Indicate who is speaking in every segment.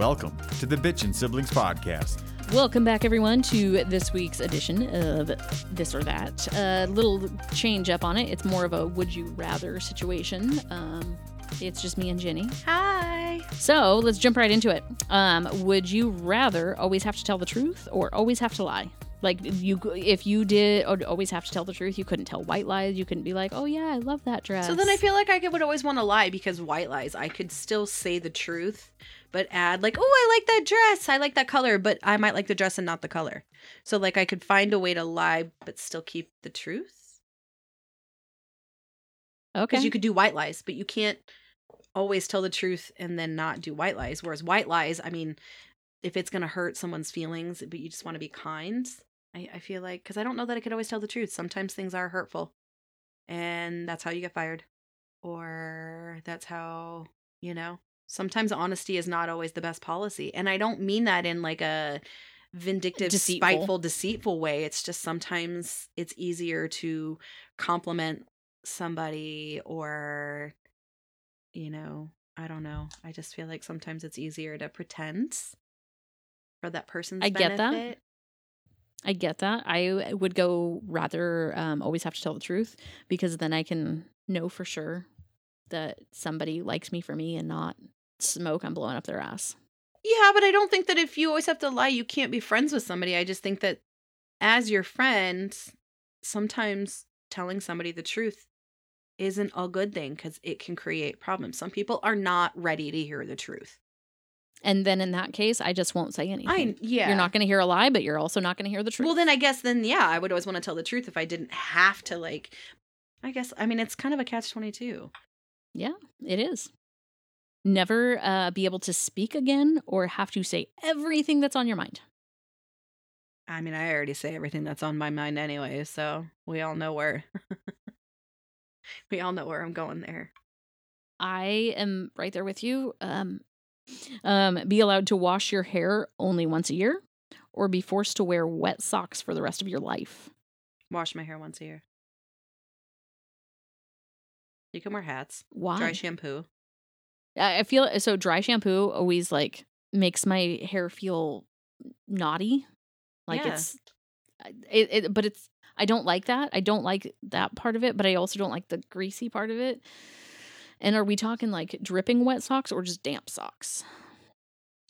Speaker 1: Welcome to the Bitchin' Siblings Podcast.
Speaker 2: Welcome back, everyone, to this week's edition of This or That. A little change up on it. It's more of a would you rather situation. Um, it's just me and Ginny.
Speaker 3: Hi.
Speaker 2: So let's jump right into it. Um, would you rather always have to tell the truth or always have to lie? Like you, if you did always have to tell the truth, you couldn't tell white lies. You couldn't be like, "Oh yeah, I love that dress."
Speaker 3: So then I feel like I would always want to lie because white lies. I could still say the truth, but add like, "Oh, I like that dress. I like that color," but I might like the dress and not the color. So like I could find a way to lie but still keep the truth.
Speaker 2: okay.
Speaker 3: Because you could do white lies, but you can't always tell the truth and then not do white lies. Whereas white lies, I mean, if it's gonna hurt someone's feelings, but you just want to be kind, I, I feel like because I don't know that I could always tell the truth. Sometimes things are hurtful, and that's how you get fired, or that's how you know. Sometimes honesty is not always the best policy, and I don't mean that in like a eh, vindictive,
Speaker 2: Deceitful.
Speaker 3: spiteful, deceitful way. It's just sometimes it's easier to compliment somebody or you know, I don't know. I just feel like sometimes it's easier to pretend for that person's
Speaker 2: I get that. I get that. I would go rather um, always have to tell the truth because then I can know for sure that somebody likes me for me and not smoke I'm blowing up their ass.
Speaker 3: Yeah, but I don't think that if you always have to lie, you can't be friends with somebody. I just think that as your friend, sometimes telling somebody the truth isn't a good thing because it can create problems. Some people are not ready to hear the truth.
Speaker 2: And then in that case, I just won't say anything.
Speaker 3: I yeah.
Speaker 2: You're not going to hear a lie, but you're also not going to hear the truth.
Speaker 3: Well, then I guess then yeah, I would always want to tell the truth if I didn't have to like. I guess I mean it's kind of a catch twenty two.
Speaker 2: yeah, it is. Never uh, be able to speak again or have to say everything that's on your mind.
Speaker 3: I mean, I already say everything that's on my mind anyway, so we all know where. we all know where I'm going there.
Speaker 2: I am right there with you. Um, um, be allowed to wash your hair only once a year, or be forced to wear wet socks for the rest of your life.
Speaker 3: Wash my hair once a year. You can wear hats,
Speaker 2: Why?
Speaker 3: dry shampoo.
Speaker 2: I feel so. Dry shampoo always like makes my hair feel knotty, like
Speaker 3: Yeah.
Speaker 2: it's. It, it, but it's. I don't like that. I don't like that part of it, but I also don't like the greasy part of it. And are we talking like dripping wet socks or just damp socks?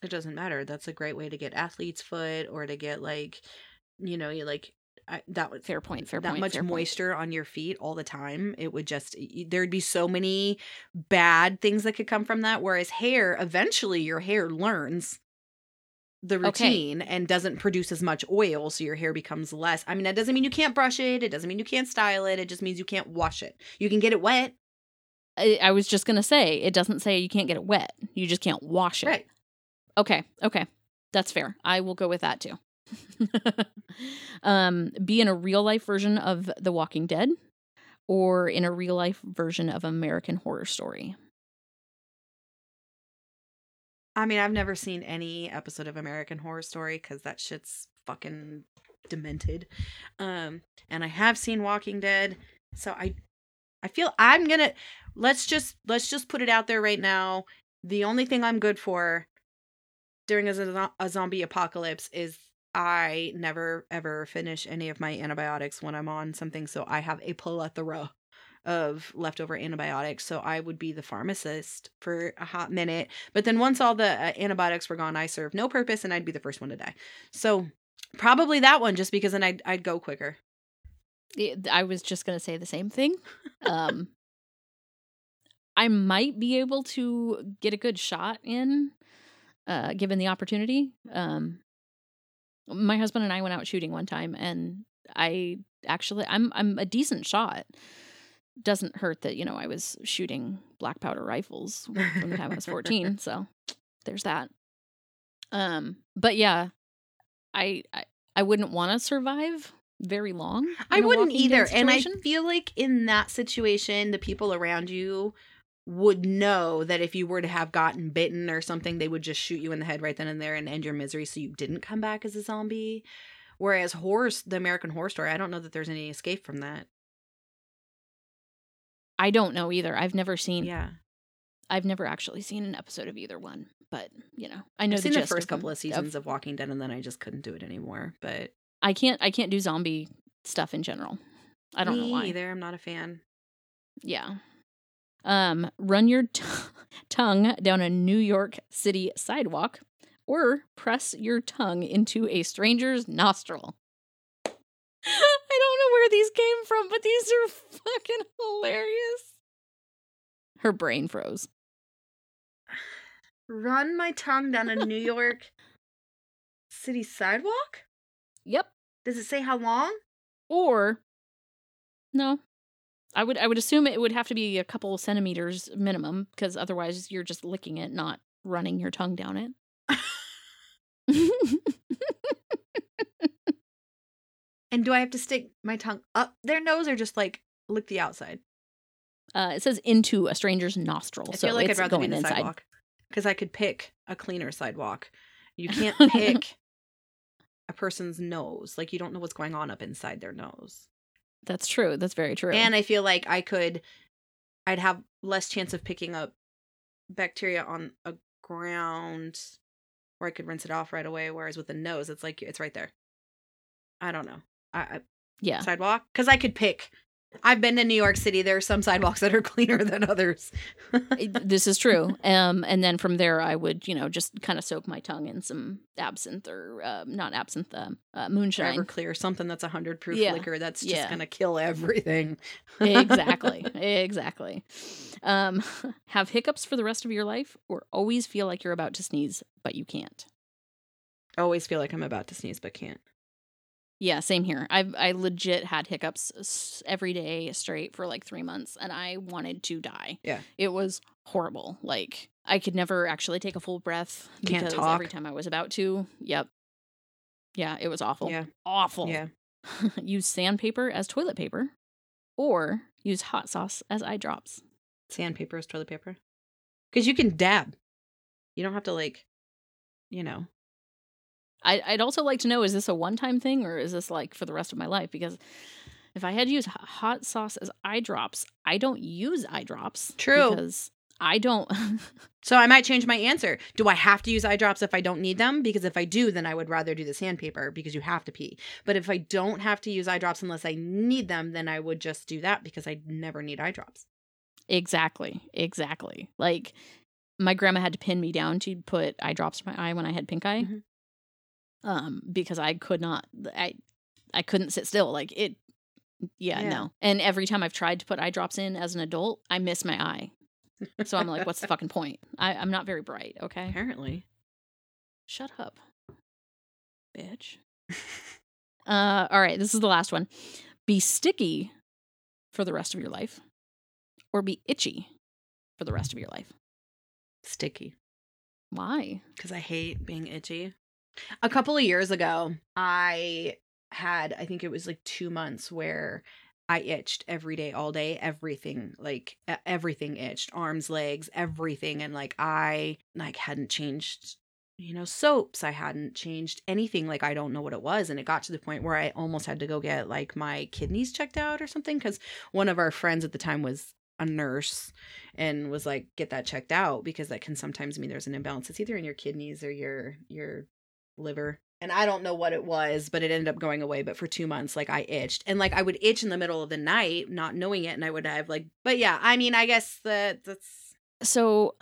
Speaker 3: It doesn't matter. That's a great way to get athlete's foot or to get like, you know, you like I, that would
Speaker 2: Fair point. Fair
Speaker 3: that
Speaker 2: point.
Speaker 3: much
Speaker 2: fair point.
Speaker 3: moisture on your feet all the time it would just there'd be so many bad things that could come from that whereas hair eventually your hair learns the
Speaker 2: Okay.
Speaker 3: routine and doesn't produce as much oil so your hair becomes less i mean that doesn't mean you can't brush it it doesn't mean you can't style it it just means you can't wash it you can get it wet
Speaker 2: I, I was just gonna say it doesn't say you can't get it wet. You just can't wash it.
Speaker 3: right
Speaker 2: Okay. Okay. That's fair. I will go with that too. um, be in a real life version of The Walking Dead or in a real life version of American Horror Story.
Speaker 3: i mean i've never seen any episode of american horror story because that shit's fucking demented um and i have seen walking dead so i i feel i'm gonna let's just let's just put it out there right now. The only thing i'm good for during a, a zombie apocalypse is i never ever finish any of my antibiotics when i'm on something so i have a plethora of leftover antibiotics so i would be the pharmacist for a hot minute. But then once all the uh, antibiotics were gone i served no purpose and i'd be the first one to die. So probably that one just because then i'd, I'd go quicker.
Speaker 2: I was just gonna say the same thing. Um, I might be able to get a good shot in, uh, given the opportunity. Um, my husband and I went out shooting one time, and I actually I'm I'm a decent shot. Doesn't hurt that you know I was shooting black powder rifles from the time I was 14. So there's that. Um, but yeah, I I, I wouldn't want to survive very long.
Speaker 3: I wouldn't either. And I feel like in that situation, the people around you would know that if you were to have gotten bitten or something, they would just shoot you in the head right then and there and end your misery so you didn't come back as a zombie. Whereas horror, the American Horror Story, I don't know that there's any escape from that.
Speaker 2: I don't know either. I've never seen.
Speaker 3: Yeah.
Speaker 2: I've never actually seen an episode of either one. but you know, I know
Speaker 3: I've seen the first
Speaker 2: of-
Speaker 3: couple of seasons of Walking Dead, and then I just couldn't do it anymore. But
Speaker 2: I can't. I can't do zombie stuff in general. I don't know why.
Speaker 3: either. I'm not a fan.
Speaker 2: Yeah. Um, run your t- tongue down a New York City sidewalk, or press your tongue into a stranger's nostril. I don't know where these came from, but these are fucking hilarious. Her brain froze.
Speaker 3: Run my tongue down a New York City sidewalk.
Speaker 2: Yep.
Speaker 3: Does it say how long?
Speaker 2: Or no. I would I would assume it would have to be a couple centimeters minimum because otherwise you're just licking it, not running your tongue down it.
Speaker 3: And do I have to stick my tongue up their nose or just like lick the outside?
Speaker 2: uh, it says into a stranger's nostril,
Speaker 3: I
Speaker 2: so
Speaker 3: feel like I'd
Speaker 2: it's
Speaker 3: rather be
Speaker 2: going
Speaker 3: the
Speaker 2: inside.
Speaker 3: sidewalk because I could pick a cleaner sidewalk. You can't pick a person's nose. Like you don't know what's going on up inside their nose.
Speaker 2: That's true. That's very true.
Speaker 3: And I feel like I could, I'd have less chance of picking up bacteria on a ground where I could rinse it off right away. Whereas with the nose, it's like it's right there. I don't know. I, I
Speaker 2: yeah,
Speaker 3: sidewalk because I could pick. I've been to New York City. There are some sidewalks that are cleaner than others.
Speaker 2: this is true. Um, and then from there, I would, you know, just kind of soak my tongue in some absinthe or uh, not absinthe, um, uh, moonshine.
Speaker 3: Everclear, something that's a hundred proof
Speaker 2: Yeah.
Speaker 3: liquor that's just
Speaker 2: Yeah.
Speaker 3: gonna kill everything.
Speaker 2: exactly, exactly. Um, have hiccups for the rest of your life, or always feel like you're about to sneeze but you can't.
Speaker 3: Always feel like I'm about to sneeze but can't.
Speaker 2: Yeah, same here. I I legit had hiccups every day straight for like three months, and I wanted to die.
Speaker 3: Yeah.
Speaker 2: it was horrible. Like I could never actually take a full breath
Speaker 3: Can't
Speaker 2: because
Speaker 3: talk.
Speaker 2: every time I was about to. Yep. Yeah, it was awful.
Speaker 3: Yeah.
Speaker 2: Awful.
Speaker 3: Yeah.
Speaker 2: use sandpaper as toilet paper, or use hot sauce as eye drops.
Speaker 3: Sandpaper as toilet paper. Because you can dab. You don't have to like, you know.
Speaker 2: I, I'd also like to know: is this a one-time thing, or is this like for the rest of my life? Because if I had to use hot sauce as eye drops, I don't use eye drops.
Speaker 3: True.
Speaker 2: Because I don't.
Speaker 3: So I might change my answer. Do I have to use eye drops if I don't need them? Because if I do, then I would rather do the sandpaper because you have to pee. But if I don't have to use eye drops unless I need them, then I would just do that because I never need eye drops.
Speaker 2: exactly. Exactly. Like my grandma had to pin me down to put eye drops in my eye when I had pink eye.
Speaker 3: Mhm.
Speaker 2: Um, because I could not. I I couldn't sit still. Like it. Yeah,
Speaker 3: Yeah.
Speaker 2: no. And every time I've tried to put eye drops in as an adult, I miss my eye. So I'm like, what's the fucking point? I, I'm not very bright, okay?
Speaker 3: Apparently.
Speaker 2: Shut up. Bitch. Uh all right, this is the last one. Be sticky for the rest of your life or be itchy for the rest of your life.
Speaker 3: Sticky.
Speaker 2: Why?
Speaker 3: because I hate being itchy. A couple of years ago, I had, I think it was like two months where I itched every day, all day, everything, like everything itched, arms, legs, everything. And like I like hadn't changed, you know, soaps. I hadn't changed anything. Like I don't know what it was. And it got to the point where I almost had to go get like my kidneys checked out or something. Cause one of our friends at the time was a nurse and was like get that checked out because that can sometimes mean there's an imbalance it's either in your kidneys or your your liver and i don't know what it was but it ended up going away but for two months like i itched and like i would itch in the middle of the night not knowing it and i would have like but yeah i mean i guess that that's
Speaker 2: So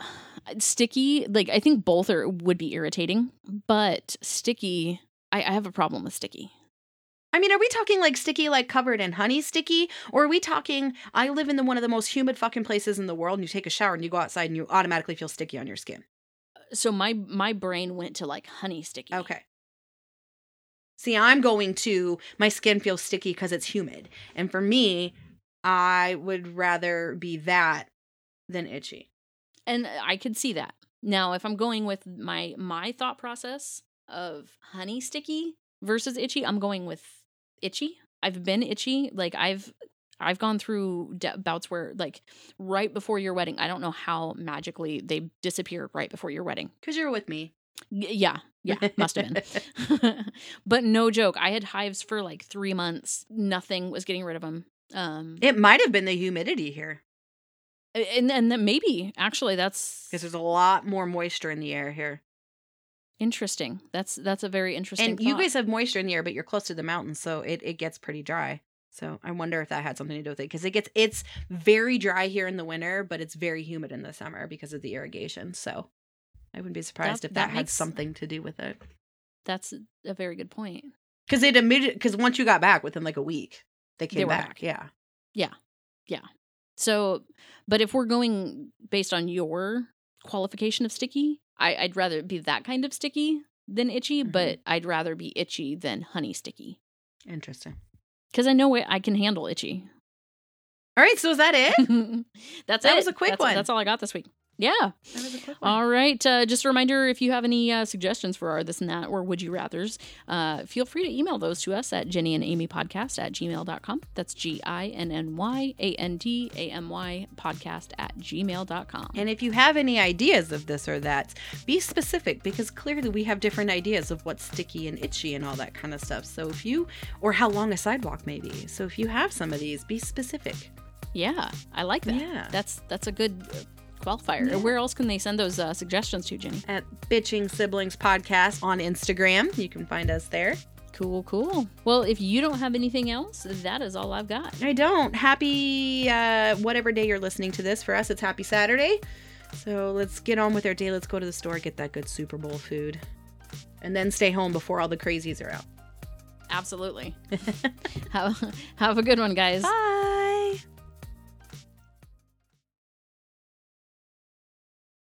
Speaker 2: sticky, like I think both are would be irritating, but sticky, I, I have a problem with sticky.
Speaker 3: I mean, are we talking like sticky, like covered in honey sticky? Or are we talking, I live in the one of the most humid fucking places in the world and you take a shower and you go outside and you automatically feel sticky on your skin?
Speaker 2: So my my brain went to like honey sticky.
Speaker 3: Okay. See, I'm going to my skin feels sticky because it's humid. And for me, I would rather be that than itchy.
Speaker 2: and uh, I could see that. Now, if I'm going with my my thought process of honey sticky versus itchy, I'm going with itchy. I've been itchy. Like I've I've gone through d- bouts where like right before your wedding, I don't know how magically they disappear right before your wedding.
Speaker 3: Because you're with me.
Speaker 2: Y- yeah, yeah, must have been. but no joke, I had hives for like 3 months. Nothing was getting rid of them. Um
Speaker 3: it might have been the humidity here.
Speaker 2: and and then maybe actually that's
Speaker 3: because there's a lot more moisture in the air here.
Speaker 2: interesting. That's that's a very interesting.
Speaker 3: And you guys have moisture in the air, but you're close to the mountains, so it, it gets pretty dry. So I wonder if that had something to do with it because it gets it's very dry here in the winter, but it's very humid in the summer because of the irrigation. So I wouldn't be surprised
Speaker 2: That-
Speaker 3: if that,
Speaker 2: that
Speaker 3: had
Speaker 2: makes-
Speaker 3: something to do with it.
Speaker 2: that's a very good point.
Speaker 3: Because it immediate because once you got back within like a week, they came
Speaker 2: They
Speaker 3: back.
Speaker 2: back.
Speaker 3: Yeah. Yeah, yeah.
Speaker 2: So, but if we're going based on your qualification of sticky, I, I'd rather be that kind of sticky than itchy,
Speaker 3: Mhm.
Speaker 2: but I'd rather be itchy than honey sticky
Speaker 3: Interesting.
Speaker 2: Because I know it, I can handle itchy.
Speaker 3: All right, so is that it?
Speaker 2: that's
Speaker 3: That
Speaker 2: it.
Speaker 3: was a quick
Speaker 2: That's-
Speaker 3: one.
Speaker 2: That's all I got this week. Yeah.
Speaker 3: That was a quick one.
Speaker 2: All right. Uh, just a reminder if you have any uh, suggestions for our this and that or would you rathers, uh, feel free to email those to us at Ginny and Amy podcast at gmail.com. That's G I N N Y A N D A M Y podcast at gmail.com.
Speaker 3: And if you have any ideas of this or that, be specific because clearly we have different ideas of what's sticky and itchy and all that kind of stuff. So if you, or how long a sidewalk may be. So if you have some of these, be specific.
Speaker 2: Yeah, I like that.
Speaker 3: Yeah.
Speaker 2: That's that's a good qualifier. Where else can they send those uh, suggestions to, Ginny?
Speaker 3: At Bitching Siblings Podcast on Instagram. You can find us there.
Speaker 2: Cool, cool. Well, if you don't have anything else, that is all I've got.
Speaker 3: I don't. Happy, uh, whatever day you're listening to this. For us, it's Happy Saturday. So let's get on with our day. Let's go to the store, get that good Super Bowl food, and then stay home before all the crazies are out.
Speaker 2: Absolutely. have, have a good one, guys.
Speaker 3: Bye.